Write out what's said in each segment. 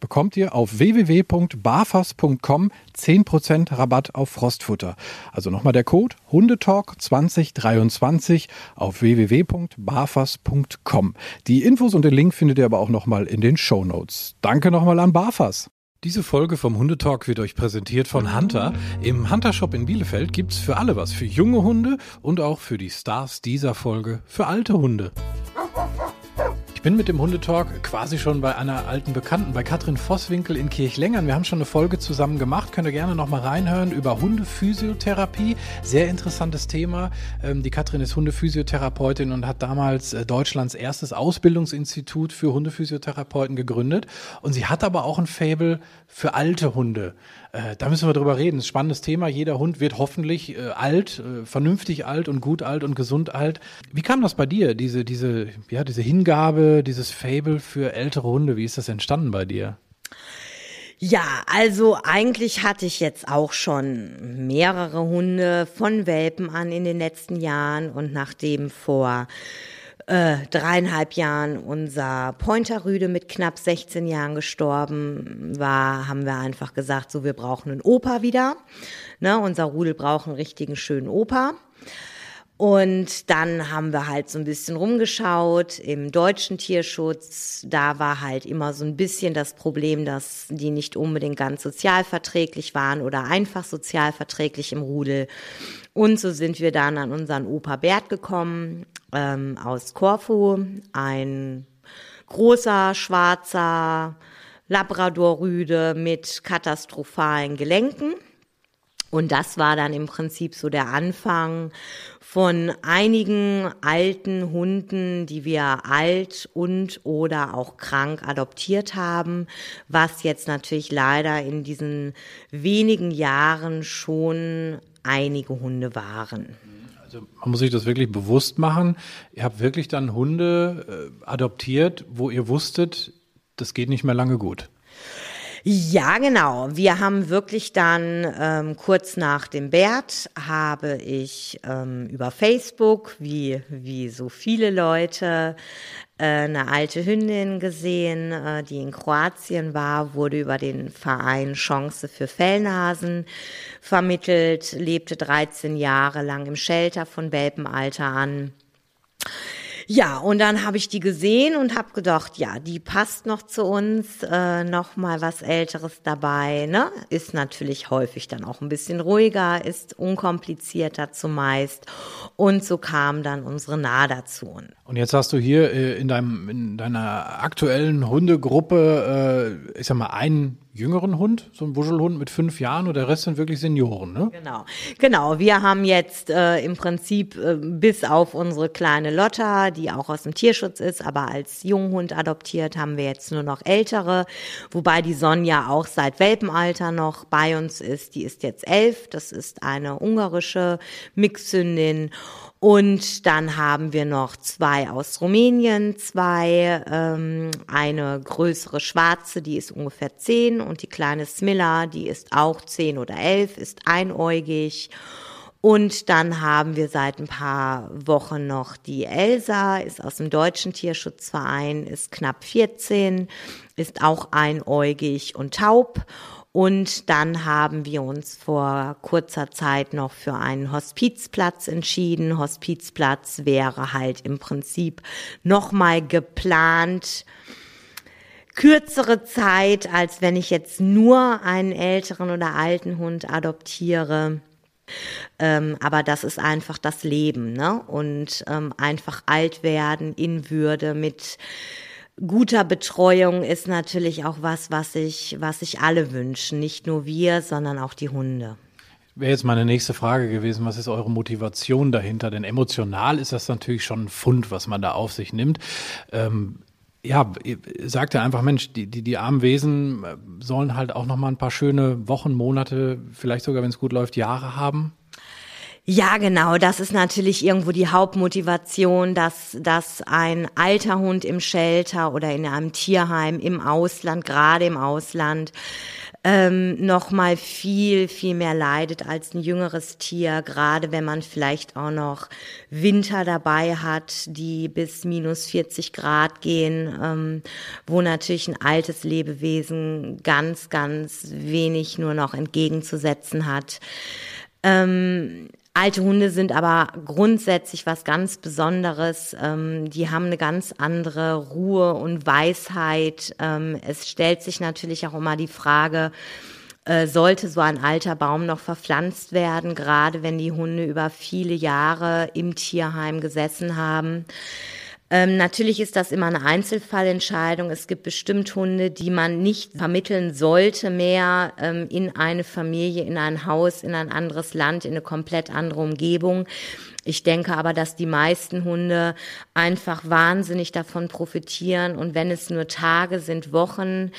bekommt ihr auf www.barfas.com 10% Rabatt auf Frostfutter. Also nochmal der Code Hundetalk 2023 auf www.barfas.com. Die Infos und den Link findet ihr aber auch nochmal in den Show Notes. Danke nochmal an Barfas. Diese Folge vom Hundetalk wird euch präsentiert von Hunter. Im Hunter Shop in Bielefeld gibt's für alle was. Für junge Hunde und auch für die Stars dieser Folge für alte Hunde. Ich bin mit dem Hundetalk quasi schon bei einer alten Bekannten, bei Katrin Vosswinkel in Kirchlengern. Wir haben schon eine Folge zusammen gemacht. Könnt ihr gerne noch mal reinhören über Hundephysiotherapie. Sehr interessantes Thema. Ähm, die Katrin ist Hundephysiotherapeutin und hat damals äh, Deutschlands erstes Ausbildungsinstitut für Hundephysiotherapeuten gegründet. Und sie hat aber auch ein Fable für alte Hunde. Äh, da müssen wir drüber reden. Das ist ein spannendes Thema. Jeder Hund wird hoffentlich äh, alt, vernünftig alt und gut alt und gesund alt. Wie kam das bei dir, diese, diese, ja, diese Hingabe, dieses Fable für ältere Hunde? Wie ist das entstanden bei dir? Ja, also eigentlich hatte ich jetzt auch schon mehrere Hunde von Welpen an in den letzten Jahren und nachdem vor äh, dreieinhalb Jahren unser Pointerrüde mit knapp 16 Jahren gestorben war, haben wir einfach gesagt, so wir brauchen einen Opa wieder. Ne, unser Rudel braucht einen richtigen schönen Opa. Und dann haben wir halt so ein bisschen rumgeschaut im deutschen Tierschutz. Da war halt immer so ein bisschen das Problem, dass die nicht unbedingt ganz sozialverträglich waren oder einfach sozialverträglich im Rudel. Und so sind wir dann an unseren Opa Bert gekommen ähm, aus Korfu, ein großer schwarzer Labrador-Rüde mit katastrophalen Gelenken. Und das war dann im Prinzip so der Anfang von einigen alten Hunden, die wir alt und oder auch krank adoptiert haben, was jetzt natürlich leider in diesen wenigen Jahren schon einige Hunde waren. Also man muss sich das wirklich bewusst machen. Ihr habt wirklich dann Hunde äh, adoptiert, wo ihr wusstet, das geht nicht mehr lange gut. Ja, genau. Wir haben wirklich dann ähm, kurz nach dem Bert habe ich ähm, über Facebook, wie, wie so viele Leute, äh, eine alte Hündin gesehen, äh, die in Kroatien war, wurde über den Verein Chance für Fellnasen vermittelt, lebte 13 Jahre lang im Shelter von Welpenalter an ja, und dann habe ich die gesehen und habe gedacht, ja, die passt noch zu uns, äh, noch mal was Älteres dabei. Ne? Ist natürlich häufig dann auch ein bisschen ruhiger, ist unkomplizierter zumeist. Und so kam dann unsere Nada zu uns. Und jetzt hast du hier äh, in, deinem, in deiner aktuellen Hundegruppe, äh, ich sag mal, einen jüngeren Hund, so ein Wuschelhund mit fünf Jahren und der Rest sind wirklich Senioren, ne? Genau, genau. Wir haben jetzt äh, im Prinzip äh, bis auf unsere kleine Lotta, die auch aus dem Tierschutz ist, aber als Junghund adoptiert, haben wir jetzt nur noch ältere, wobei die Sonja auch seit Welpenalter noch bei uns ist. Die ist jetzt elf, das ist eine ungarische Mixhündin und dann haben wir noch zwei aus Rumänien, zwei, ähm, eine größere schwarze, die ist ungefähr zehn und die kleine Smilla, die ist auch zehn oder elf, ist einäugig. Und dann haben wir seit ein paar Wochen noch die Elsa, ist aus dem Deutschen Tierschutzverein, ist knapp 14, ist auch einäugig und taub. Und dann haben wir uns vor kurzer Zeit noch für einen Hospizplatz entschieden. Hospizplatz wäre halt im Prinzip nochmal geplant kürzere Zeit, als wenn ich jetzt nur einen älteren oder alten Hund adoptiere. Ähm, aber das ist einfach das Leben, ne? Und ähm, einfach alt werden in Würde mit guter Betreuung ist natürlich auch was, was sich, was sich alle wünschen. Nicht nur wir, sondern auch die Hunde. Wäre jetzt meine nächste Frage gewesen, was ist eure Motivation dahinter? Denn emotional ist das natürlich schon ein Fund, was man da auf sich nimmt. Ähm, ja, sagt er einfach, Mensch, die, die, die armen Wesen äh, sollen halt auch noch mal ein paar schöne Wochen, Monate, vielleicht sogar, wenn es gut läuft, Jahre haben. Ja, genau. Das ist natürlich irgendwo die Hauptmotivation, dass, dass ein alter Hund im Shelter oder in einem Tierheim im Ausland, gerade im Ausland, ähm, noch mal viel viel mehr leidet als ein jüngeres Tier, gerade wenn man vielleicht auch noch Winter dabei hat, die bis minus 40 Grad gehen, ähm, wo natürlich ein altes Lebewesen ganz ganz wenig nur noch entgegenzusetzen hat. Ähm, Alte Hunde sind aber grundsätzlich was ganz Besonderes. Ähm, die haben eine ganz andere Ruhe und Weisheit. Ähm, es stellt sich natürlich auch immer die Frage, äh, sollte so ein alter Baum noch verpflanzt werden, gerade wenn die Hunde über viele Jahre im Tierheim gesessen haben. Ähm, natürlich ist das immer eine Einzelfallentscheidung. Es gibt bestimmt Hunde, die man nicht vermitteln sollte mehr ähm, in eine Familie, in ein Haus, in ein anderes Land, in eine komplett andere Umgebung. Ich denke aber, dass die meisten Hunde einfach wahnsinnig davon profitieren und wenn es nur Tage sind, Wochen.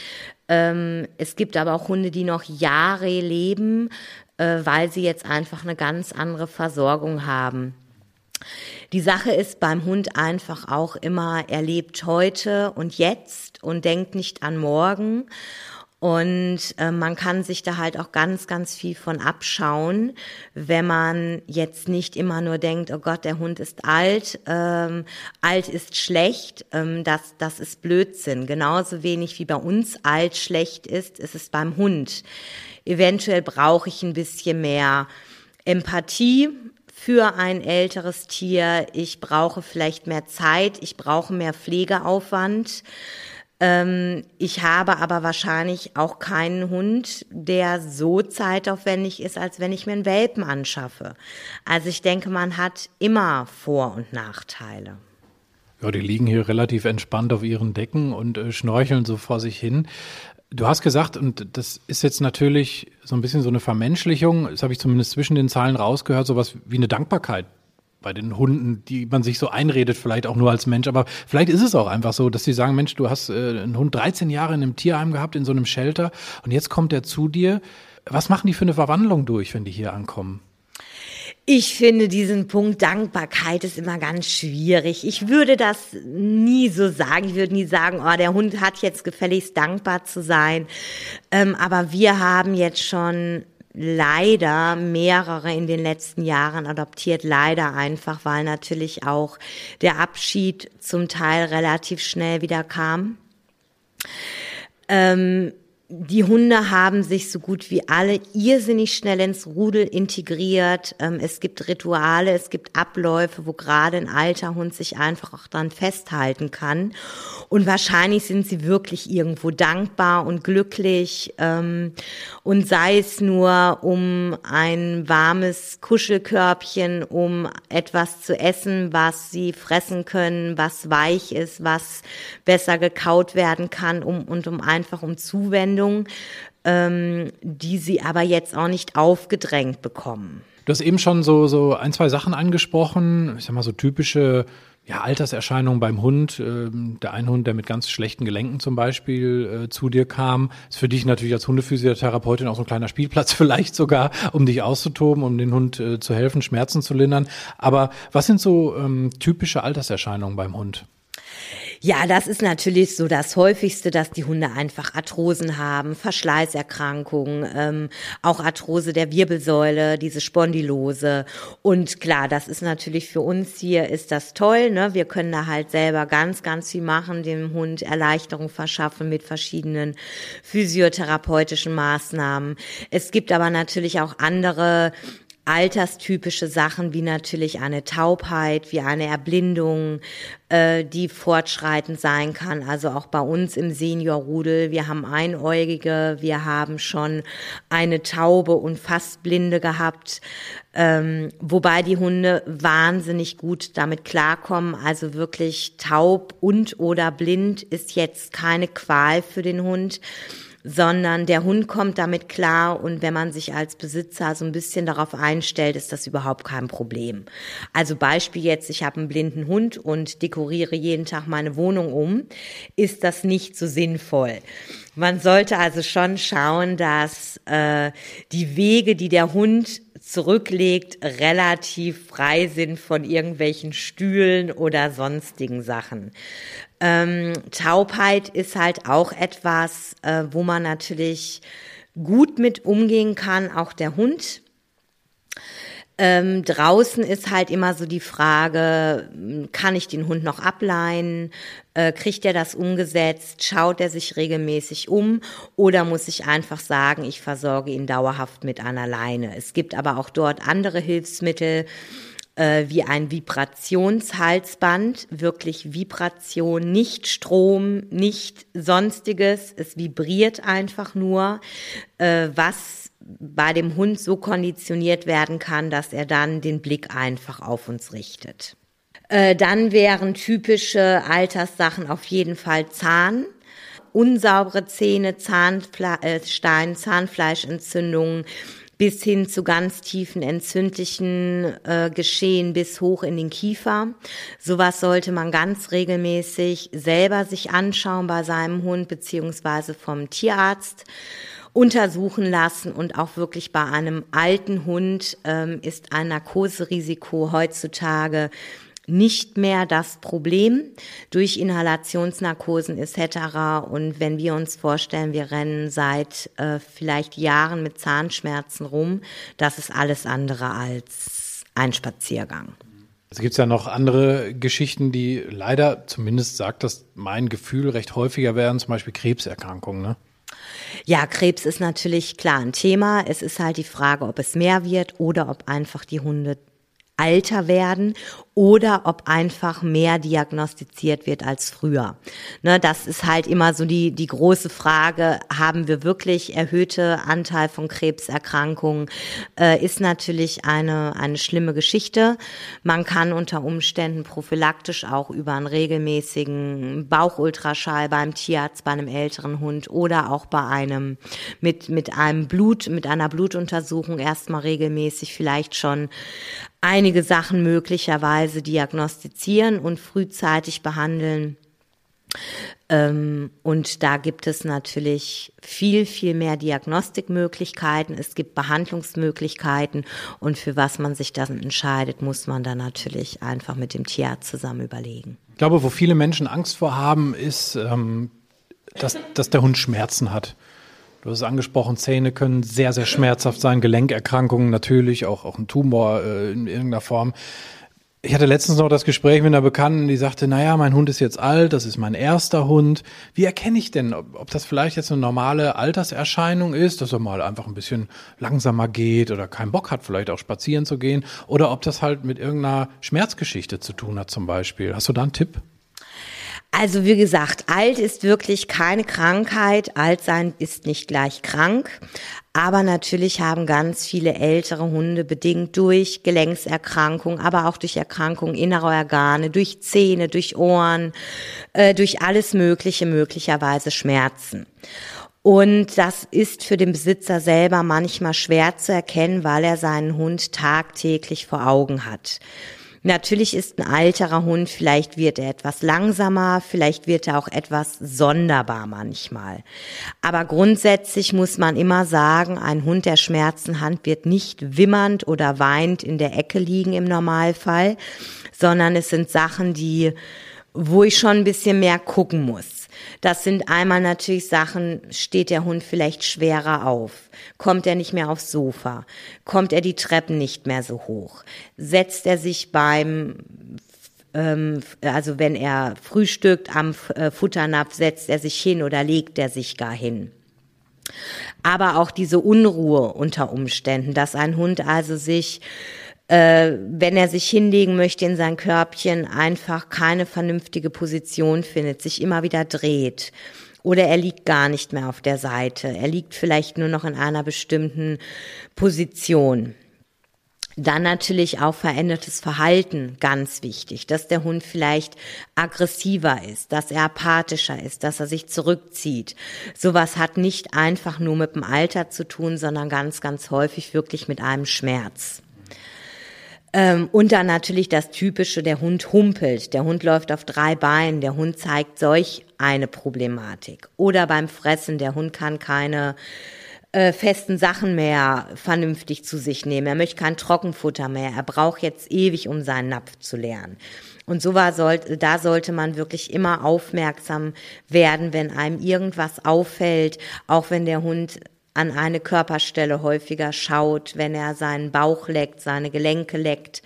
Ähm, es gibt aber auch Hunde, die noch Jahre leben, äh, weil sie jetzt einfach eine ganz andere Versorgung haben. Die Sache ist beim Hund einfach auch immer, er lebt heute und jetzt und denkt nicht an morgen. Und äh, man kann sich da halt auch ganz, ganz viel von abschauen, wenn man jetzt nicht immer nur denkt, oh Gott, der Hund ist alt, ähm, alt ist schlecht, ähm, das, das ist Blödsinn. Genauso wenig wie bei uns alt schlecht ist, ist es beim Hund. Eventuell brauche ich ein bisschen mehr Empathie, für ein älteres Tier. Ich brauche vielleicht mehr Zeit, ich brauche mehr Pflegeaufwand. Ähm, ich habe aber wahrscheinlich auch keinen Hund, der so zeitaufwendig ist, als wenn ich mir einen Welpen anschaffe. Also ich denke, man hat immer Vor- und Nachteile. Ja, die liegen hier relativ entspannt auf ihren Decken und äh, schnorcheln so vor sich hin. Du hast gesagt, und das ist jetzt natürlich so ein bisschen so eine Vermenschlichung, das habe ich zumindest zwischen den Zahlen rausgehört, sowas wie eine Dankbarkeit bei den Hunden, die man sich so einredet, vielleicht auch nur als Mensch. Aber vielleicht ist es auch einfach so, dass sie sagen, Mensch, du hast äh, einen Hund 13 Jahre in einem Tierheim gehabt, in so einem Shelter, und jetzt kommt er zu dir. Was machen die für eine Verwandlung durch, wenn die hier ankommen? Ich finde diesen Punkt Dankbarkeit ist immer ganz schwierig. Ich würde das nie so sagen. Ich würde nie sagen, oh, der Hund hat jetzt gefälligst dankbar zu sein. Ähm, aber wir haben jetzt schon leider mehrere in den letzten Jahren adoptiert. Leider einfach, weil natürlich auch der Abschied zum Teil relativ schnell wieder kam. Ähm, die Hunde haben sich so gut wie alle irrsinnig schnell ins Rudel integriert. Ähm, es gibt Rituale, es gibt Abläufe, wo gerade ein alter Hund sich einfach auch dran festhalten kann. Und wahrscheinlich sind sie wirklich irgendwo dankbar und glücklich. Ähm, und sei es nur um ein warmes Kuschelkörbchen, um etwas zu essen, was sie fressen können, was weich ist, was besser gekaut werden kann, um, und um einfach um Zuwendung, ähm, die sie aber jetzt auch nicht aufgedrängt bekommen. Du hast eben schon so, so ein, zwei Sachen angesprochen, ich sag mal so typische ja, Alterserscheinungen beim Hund. Ähm, der ein Hund, der mit ganz schlechten Gelenken zum Beispiel äh, zu dir kam, ist für dich natürlich als Hundephysiotherapeutin auch so ein kleiner Spielplatz vielleicht sogar, um dich auszutoben, um den Hund äh, zu helfen, Schmerzen zu lindern. Aber was sind so ähm, typische Alterserscheinungen beim Hund? Ja, das ist natürlich so das häufigste, dass die Hunde einfach Arthrosen haben, Verschleißerkrankungen, ähm, auch Arthrose der Wirbelsäule, diese Spondylose. Und klar, das ist natürlich für uns hier ist das toll. Ne? Wir können da halt selber ganz, ganz viel machen, dem Hund Erleichterung verschaffen mit verschiedenen physiotherapeutischen Maßnahmen. Es gibt aber natürlich auch andere alterstypische Sachen wie natürlich eine Taubheit, wie eine Erblindung, äh, die fortschreitend sein kann. Also auch bei uns im Seniorrudel. Wir haben Einäugige, wir haben schon eine Taube und fast Blinde gehabt. Ähm, wobei die Hunde wahnsinnig gut damit klarkommen. Also wirklich taub und oder blind ist jetzt keine Qual für den Hund sondern der Hund kommt damit klar und wenn man sich als Besitzer so ein bisschen darauf einstellt, ist das überhaupt kein Problem. Also Beispiel jetzt, ich habe einen blinden Hund und dekoriere jeden Tag meine Wohnung um, ist das nicht so sinnvoll. Man sollte also schon schauen, dass äh, die Wege, die der Hund zurücklegt, relativ frei sind von irgendwelchen Stühlen oder sonstigen Sachen. Ähm, Taubheit ist halt auch etwas, äh, wo man natürlich gut mit umgehen kann, auch der Hund. Ähm, draußen ist halt immer so die Frage, kann ich den Hund noch ableihen? Äh, kriegt er das umgesetzt? Schaut er sich regelmäßig um? Oder muss ich einfach sagen, ich versorge ihn dauerhaft mit einer Leine? Es gibt aber auch dort andere Hilfsmittel, äh, wie ein Vibrationshalsband, wirklich Vibration, nicht Strom, nicht sonstiges, es vibriert einfach nur, äh, was bei dem Hund so konditioniert werden kann, dass er dann den Blick einfach auf uns richtet. Äh, dann wären typische Alterssachen auf jeden Fall Zahn unsaubere Zähne, Zahnstein, Zahnfleischentzündungen, bis hin zu ganz tiefen entzündlichen äh, Geschehen bis hoch in den Kiefer. Sowas sollte man ganz regelmäßig selber sich anschauen bei seinem Hund beziehungsweise vom Tierarzt untersuchen lassen und auch wirklich bei einem alten Hund ähm, ist ein Narkoserisiko heutzutage nicht mehr das Problem durch Inhalationsnarkosen etc. Und wenn wir uns vorstellen, wir rennen seit äh, vielleicht Jahren mit Zahnschmerzen rum, das ist alles andere als ein Spaziergang. Es gibt ja noch andere Geschichten, die leider, zumindest sagt das mein Gefühl, recht häufiger werden, zum Beispiel Krebserkrankungen. Ne? Ja, Krebs ist natürlich klar ein Thema. Es ist halt die Frage, ob es mehr wird oder ob einfach die Hunde alter werden oder ob einfach mehr diagnostiziert wird als früher. Ne, das ist halt immer so die, die große Frage, haben wir wirklich erhöhte Anteil von Krebserkrankungen, äh, ist natürlich eine, eine schlimme Geschichte. Man kann unter Umständen prophylaktisch auch über einen regelmäßigen Bauchultraschall beim Tierarzt, bei einem älteren Hund oder auch bei einem, mit, mit einem Blut, mit einer Blutuntersuchung erstmal regelmäßig vielleicht schon einige Sachen möglicherweise diagnostizieren und frühzeitig behandeln. Ähm, und da gibt es natürlich viel, viel mehr Diagnostikmöglichkeiten. Es gibt Behandlungsmöglichkeiten. Und für was man sich dann entscheidet, muss man dann natürlich einfach mit dem Tierarzt zusammen überlegen. Ich glaube, wo viele Menschen Angst vor haben, ist, ähm, dass, dass der Hund Schmerzen hat. Du hast es angesprochen, Zähne können sehr, sehr schmerzhaft sein, Gelenkerkrankungen natürlich, auch, auch ein Tumor äh, in irgendeiner Form. Ich hatte letztens noch das Gespräch mit einer Bekannten, die sagte, naja, mein Hund ist jetzt alt, das ist mein erster Hund. Wie erkenne ich denn, ob, ob das vielleicht jetzt eine normale Alterserscheinung ist, dass er mal einfach ein bisschen langsamer geht oder keinen Bock hat, vielleicht auch spazieren zu gehen, oder ob das halt mit irgendeiner Schmerzgeschichte zu tun hat zum Beispiel. Hast du da einen Tipp? Also wie gesagt, alt ist wirklich keine Krankheit. Alt sein ist nicht gleich krank. Aber natürlich haben ganz viele ältere Hunde bedingt durch Gelenkserkrankungen, aber auch durch Erkrankungen innerer Organe, durch Zähne, durch Ohren, äh, durch alles Mögliche möglicherweise Schmerzen. Und das ist für den Besitzer selber manchmal schwer zu erkennen, weil er seinen Hund tagtäglich vor Augen hat. Natürlich ist ein alterer Hund, vielleicht wird er etwas langsamer, vielleicht wird er auch etwas sonderbar manchmal. Aber grundsätzlich muss man immer sagen, ein Hund, der Schmerzen hat, wird nicht wimmernd oder weint in der Ecke liegen im Normalfall, sondern es sind Sachen, die, wo ich schon ein bisschen mehr gucken muss. Das sind einmal natürlich Sachen, steht der Hund vielleicht schwerer auf? Kommt er nicht mehr aufs Sofa? Kommt er die Treppen nicht mehr so hoch? Setzt er sich beim ähm, also wenn er frühstückt am äh, Futternapf, setzt er sich hin oder legt er sich gar hin. aber auch diese Unruhe unter Umständen, dass ein Hund also sich äh, wenn er sich hinlegen möchte in sein Körbchen, einfach keine vernünftige Position findet, sich immer wieder dreht. Oder er liegt gar nicht mehr auf der Seite. Er liegt vielleicht nur noch in einer bestimmten Position. Dann natürlich auch verändertes Verhalten, ganz wichtig, dass der Hund vielleicht aggressiver ist, dass er apathischer ist, dass er sich zurückzieht. Sowas hat nicht einfach nur mit dem Alter zu tun, sondern ganz, ganz häufig wirklich mit einem Schmerz. Ähm, und dann natürlich das Typische, der Hund humpelt, der Hund läuft auf drei Beinen, der Hund zeigt solch eine Problematik. Oder beim Fressen, der Hund kann keine äh, festen Sachen mehr vernünftig zu sich nehmen. Er möchte kein Trockenfutter mehr. Er braucht jetzt ewig, um seinen Napf zu lernen. Und so war, sollte, da sollte man wirklich immer aufmerksam werden, wenn einem irgendwas auffällt, auch wenn der Hund an eine Körperstelle häufiger schaut, wenn er seinen Bauch leckt, seine Gelenke leckt,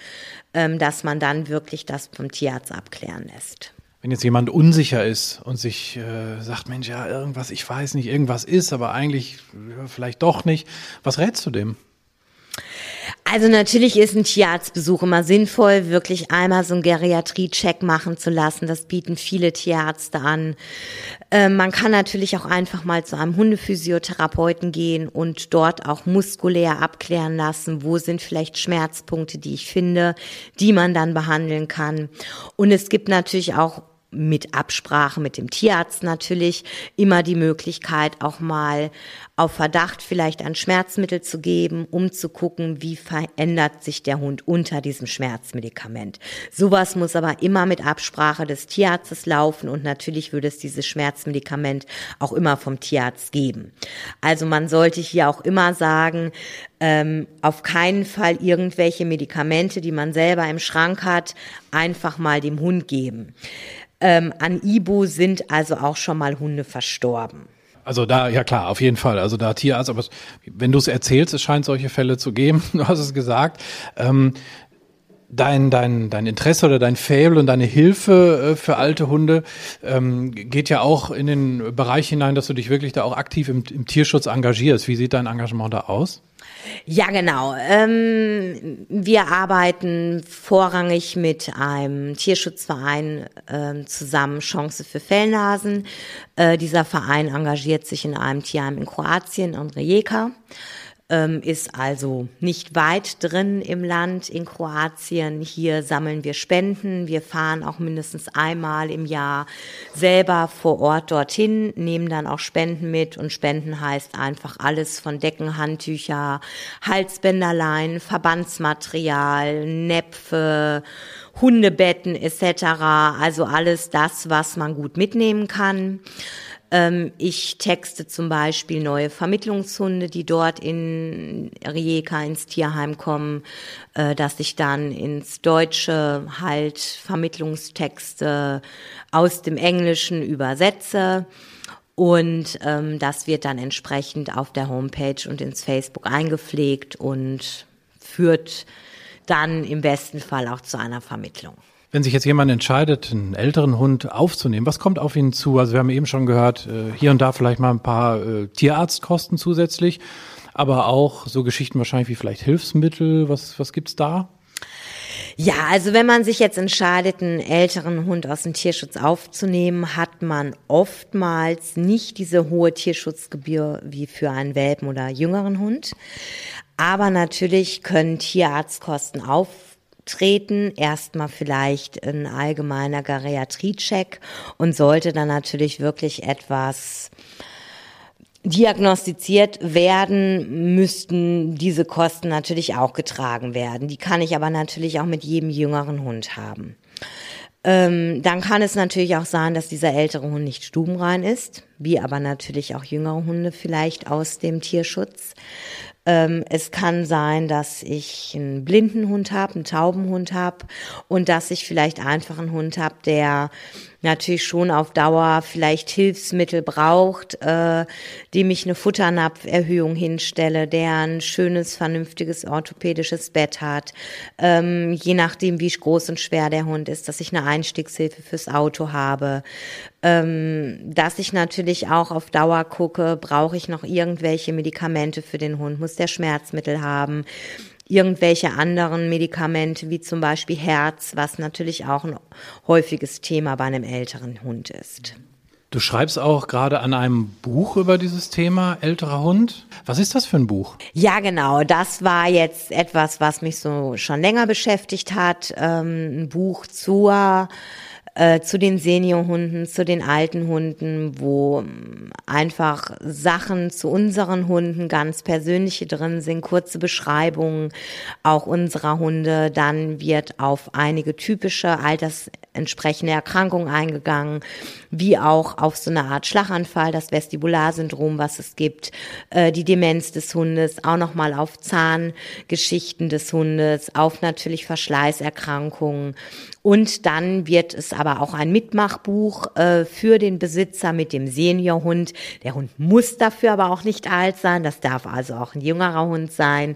ähm, dass man dann wirklich das vom Tierarzt abklären lässt. Wenn jetzt jemand unsicher ist und sich äh, sagt, Mensch, ja, irgendwas, ich weiß nicht, irgendwas ist, aber eigentlich ja, vielleicht doch nicht, was rätst du dem? Also natürlich ist ein Tierarztbesuch immer sinnvoll, wirklich einmal so einen Geriatrie-Check machen zu lassen. Das bieten viele Tierärzte an. Äh, man kann natürlich auch einfach mal zu einem Hundephysiotherapeuten gehen und dort auch muskulär abklären lassen, wo sind vielleicht Schmerzpunkte, die ich finde, die man dann behandeln kann. Und es gibt natürlich auch mit Absprache mit dem Tierarzt natürlich immer die Möglichkeit, auch mal auf Verdacht vielleicht ein Schmerzmittel zu geben, um zu gucken, wie verändert sich der Hund unter diesem Schmerzmedikament. Sowas muss aber immer mit Absprache des Tierarztes laufen und natürlich würde es dieses Schmerzmedikament auch immer vom Tierarzt geben. Also man sollte hier auch immer sagen, ähm, auf keinen Fall irgendwelche Medikamente, die man selber im Schrank hat, einfach mal dem Hund geben. Ähm, an Ibu sind also auch schon mal Hunde verstorben. Also da, ja klar, auf jeden Fall. Also da Tierarzt, aber wenn du es erzählst, es scheint solche Fälle zu geben, du hast es gesagt. Ähm, dein, dein, dein Interesse oder dein Fable und deine Hilfe äh, für alte Hunde ähm, geht ja auch in den Bereich hinein, dass du dich wirklich da auch aktiv im, im Tierschutz engagierst. Wie sieht dein Engagement da aus? Ja, genau. Ähm, wir arbeiten vorrangig mit einem Tierschutzverein äh, zusammen, Chance für Fellnasen. Äh, dieser Verein engagiert sich in einem Tierheim in Kroatien, in Rijeka ähm, ist also nicht weit drin im Land in Kroatien. Hier sammeln wir Spenden. Wir fahren auch mindestens einmal im Jahr selber vor Ort dorthin, nehmen dann auch Spenden mit und Spenden heißt einfach alles von Decken, Handtücher, Halsbänderlein, Verbandsmaterial, Näpfe, Hundebetten etc. Also alles das, was man gut mitnehmen kann. Ähm, ich texte zum Beispiel neue Vermittlungshunde, die dort in Rijeka ins Tierheim kommen, äh, dass ich dann ins Deutsche halt Vermittlungstexte aus dem Englischen übersetze. Und ähm, das wird dann entsprechend auf der Homepage und ins Facebook eingepflegt und führt dann im besten Fall auch zu einer Vermittlung. Wenn sich jetzt jemand entscheidet, einen älteren Hund aufzunehmen, was kommt auf ihn zu? Also wir haben eben schon gehört, äh, hier und da vielleicht mal ein paar äh, Tierarztkosten zusätzlich, aber auch so Geschichten wahrscheinlich wie vielleicht Hilfsmittel. Was, was gibt's da? Ja, also wenn man sich jetzt entscheidet, einen älteren Hund aus dem Tierschutz aufzunehmen, hat man oftmals nicht diese hohe Tierschutzgebühr wie für einen Welpen oder jüngeren Hund. Aber natürlich können Tierarztkosten auf treten. Erstmal vielleicht ein allgemeiner Geriatrie-Check und sollte dann natürlich wirklich etwas diagnostiziert werden, müssten diese Kosten natürlich auch getragen werden. Die kann ich aber natürlich auch mit jedem jüngeren Hund haben. Ähm, dann kann es natürlich auch sein, dass dieser ältere Hund nicht stubenrein ist, wie aber natürlich auch jüngere Hunde vielleicht aus dem Tierschutz. Ähm, es kann sein, dass ich einen blinden Hund habe, einen tauben Hund habe und dass ich vielleicht einfach einen Hund habe, der natürlich schon auf Dauer vielleicht Hilfsmittel braucht, äh, dem ich eine Futternapferhöhung hinstelle, der ein schönes, vernünftiges orthopädisches Bett hat, ähm, je nachdem, wie groß und schwer der Hund ist, dass ich eine Einstiegshilfe fürs Auto habe, ähm, dass ich natürlich auch auf Dauer gucke, brauche ich noch irgendwelche Medikamente für den Hund, muss der Schmerzmittel haben, irgendwelche anderen Medikamente wie zum Beispiel Herz, was natürlich auch ein häufiges Thema bei einem älteren Hund ist. Du schreibst auch gerade an einem Buch über dieses Thema älterer Hund. Was ist das für ein Buch? Ja, genau. Das war jetzt etwas, was mich so schon länger beschäftigt hat. Ähm, ein Buch zur äh, zu den Seniorhunden, zu den alten Hunden, wo ähm, einfach Sachen zu unseren Hunden ganz persönliche drin sind, kurze Beschreibungen auch unserer Hunde. Dann wird auf einige typische altersentsprechende Erkrankungen eingegangen, wie auch auf so eine Art Schlaganfall, das Vestibularsyndrom, was es gibt, äh, die Demenz des Hundes, auch nochmal auf Zahngeschichten des Hundes, auf natürlich Verschleißerkrankungen und dann wird es aber auch ein Mitmachbuch äh, für den Besitzer mit dem Seniorhund. Der Hund muss dafür aber auch nicht alt sein. Das darf also auch ein jüngerer Hund sein,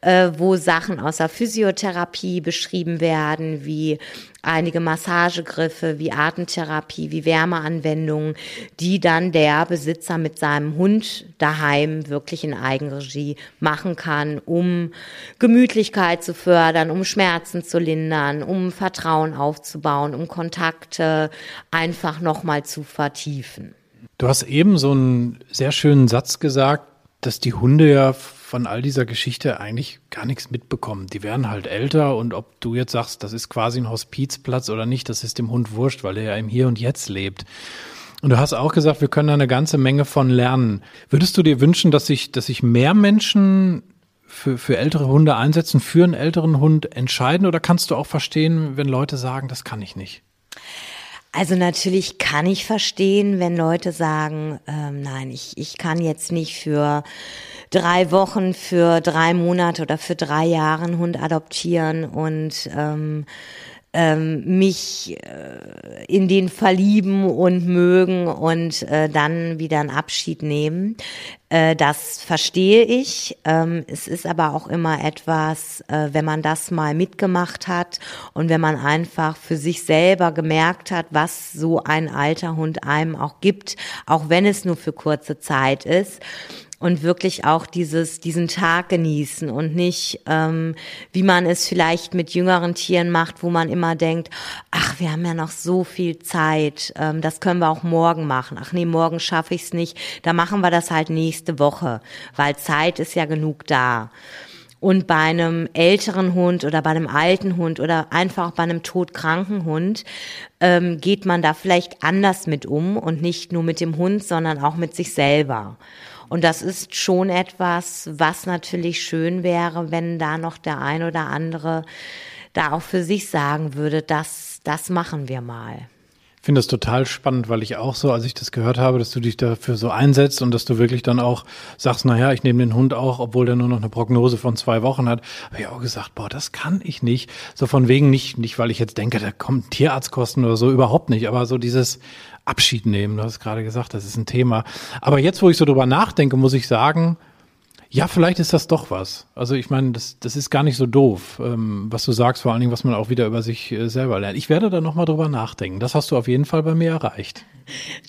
äh, wo Sachen aus der Physiotherapie beschrieben werden, wie einige Massagegriffe wie Atemtherapie, wie Wärmeanwendungen, die dann der Besitzer mit seinem Hund daheim wirklich in Eigenregie machen kann, um Gemütlichkeit zu fördern, um Schmerzen zu lindern, um Vertrauen aufzubauen, um Kontakte einfach nochmal zu vertiefen. Du hast eben so einen sehr schönen Satz gesagt, dass die Hunde ja von all dieser Geschichte eigentlich gar nichts mitbekommen. Die werden halt älter und ob du jetzt sagst, das ist quasi ein Hospizplatz oder nicht, das ist dem Hund wurscht, weil er ja im Hier und Jetzt lebt. Und du hast auch gesagt, wir können da eine ganze Menge von lernen. Würdest du dir wünschen, dass sich, dass sich mehr Menschen für, für ältere Hunde einsetzen, für einen älteren Hund entscheiden? Oder kannst du auch verstehen, wenn Leute sagen, das kann ich nicht? Also natürlich kann ich verstehen, wenn Leute sagen, ähm, nein, ich, ich kann jetzt nicht für drei Wochen, für drei Monate oder für drei Jahre einen Hund adoptieren und ähm, ähm, mich äh, in den verlieben und mögen und äh, dann wieder einen Abschied nehmen. Äh, das verstehe ich. Ähm, es ist aber auch immer etwas, äh, wenn man das mal mitgemacht hat und wenn man einfach für sich selber gemerkt hat, was so ein alter Hund einem auch gibt, auch wenn es nur für kurze Zeit ist und wirklich auch dieses, diesen Tag genießen und nicht, ähm, wie man es vielleicht mit jüngeren Tieren macht, wo man immer denkt, ach, wir haben ja noch so viel Zeit, ähm, das können wir auch morgen machen. Ach nee, morgen schaffe ich es nicht, da machen wir das halt nächste Woche, weil Zeit ist ja genug da. Und bei einem älteren Hund oder bei einem alten Hund oder einfach bei einem todkranken Hund ähm, geht man da vielleicht anders mit um und nicht nur mit dem Hund, sondern auch mit sich selber. Und das ist schon etwas, was natürlich schön wäre, wenn da noch der ein oder andere da auch für sich sagen würde, das, das machen wir mal. Ich finde das total spannend, weil ich auch so, als ich das gehört habe, dass du dich dafür so einsetzt und dass du wirklich dann auch sagst, naja, ich nehme den Hund auch, obwohl der nur noch eine Prognose von zwei Wochen hat, habe ich auch gesagt, boah, das kann ich nicht. So von wegen nicht, nicht, weil ich jetzt denke, da kommt Tierarztkosten oder so, überhaupt nicht. Aber so dieses, Abschied nehmen. Du hast gerade gesagt, das ist ein Thema. Aber jetzt, wo ich so drüber nachdenke, muss ich sagen, ja, vielleicht ist das doch was. Also ich meine, das, das ist gar nicht so doof, ähm, was du sagst, vor allen Dingen, was man auch wieder über sich äh, selber lernt. Ich werde da nochmal drüber nachdenken. Das hast du auf jeden Fall bei mir erreicht.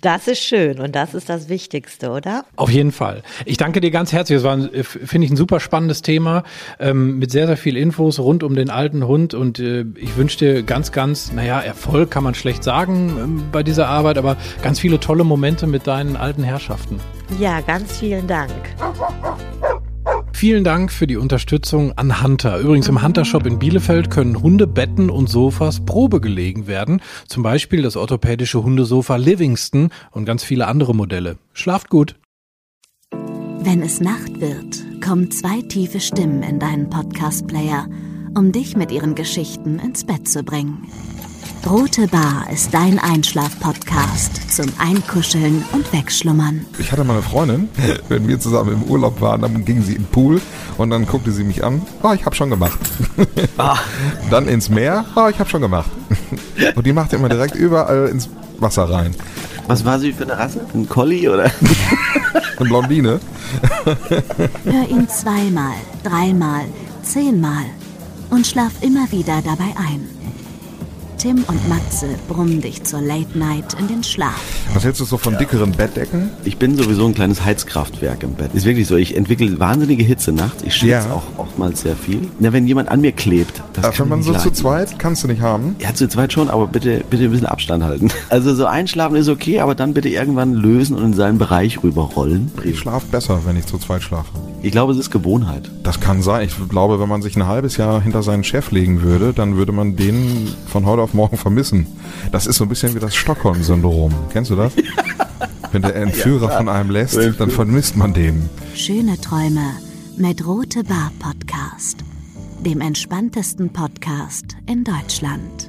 Das ist schön und das ist das Wichtigste, oder? Auf jeden Fall. Ich danke dir ganz herzlich. Es war, äh, finde ich, ein super spannendes Thema ähm, mit sehr, sehr viel Infos rund um den alten Hund und äh, ich wünsche dir ganz, ganz, naja, Erfolg kann man schlecht sagen ähm, bei dieser Arbeit, aber ganz viele tolle Momente mit deinen alten Herrschaften. Ja, ganz vielen Dank. Vielen Dank für die Unterstützung an Hunter. Übrigens im Hunter Shop in Bielefeld können Hundebetten und Sofas Probe gelegen werden. Zum Beispiel das orthopädische Hundesofa Livingston und ganz viele andere Modelle. Schlaft gut. Wenn es Nacht wird, kommen zwei tiefe Stimmen in deinen Podcast-Player, um dich mit ihren Geschichten ins Bett zu bringen. Rote Bar ist dein Einschlaf-Podcast zum Einkuscheln und Wegschlummern. Ich hatte mal eine Freundin, wenn wir zusammen im Urlaub waren, dann ging sie im Pool und dann guckte sie mich an. Oh, ich habe schon gemacht. Ah. Dann ins Meer. Oh, ich habe schon gemacht. Und die machte immer direkt überall ins Wasser rein. Was war sie für eine Rasse? Ein Collie oder? Eine Blondine. Hör ihn zweimal, dreimal, zehnmal und schlaf immer wieder dabei ein. Tim und Matze brummen dich zur Late Night in den Schlaf. Was hältst du so von dickeren Bettdecken? Ich bin sowieso ein kleines Heizkraftwerk im Bett. Ist wirklich so. Ich entwickle wahnsinnige Hitze nachts. Ich schwitze Ja. auch oftmals sehr viel. Na, wenn jemand an mir klebt, das Ach, kann wenn man so zu zweit, kannst du nicht haben. Ja, zu zweit schon, aber bitte, bitte ein bisschen Abstand halten. Also so einschlafen ist okay, aber dann bitte irgendwann lösen und in seinen Bereich rüberrollen. Ich schlafe besser, wenn ich zu zweit schlafe. Ich glaube, es ist Gewohnheit. Das kann sein. Ich glaube, wenn man sich ein halbes Jahr hinter seinen Chef legen würde, dann würde man den von heute auf morgen vermissen. Das ist so ein bisschen wie das Stockholm-Syndrom. Kennst du das? Wenn der Entführer von einem lässt, dann vermisst man den. Schöne Träume mit Rote Bar Podcast, dem entspanntesten Podcast in Deutschland.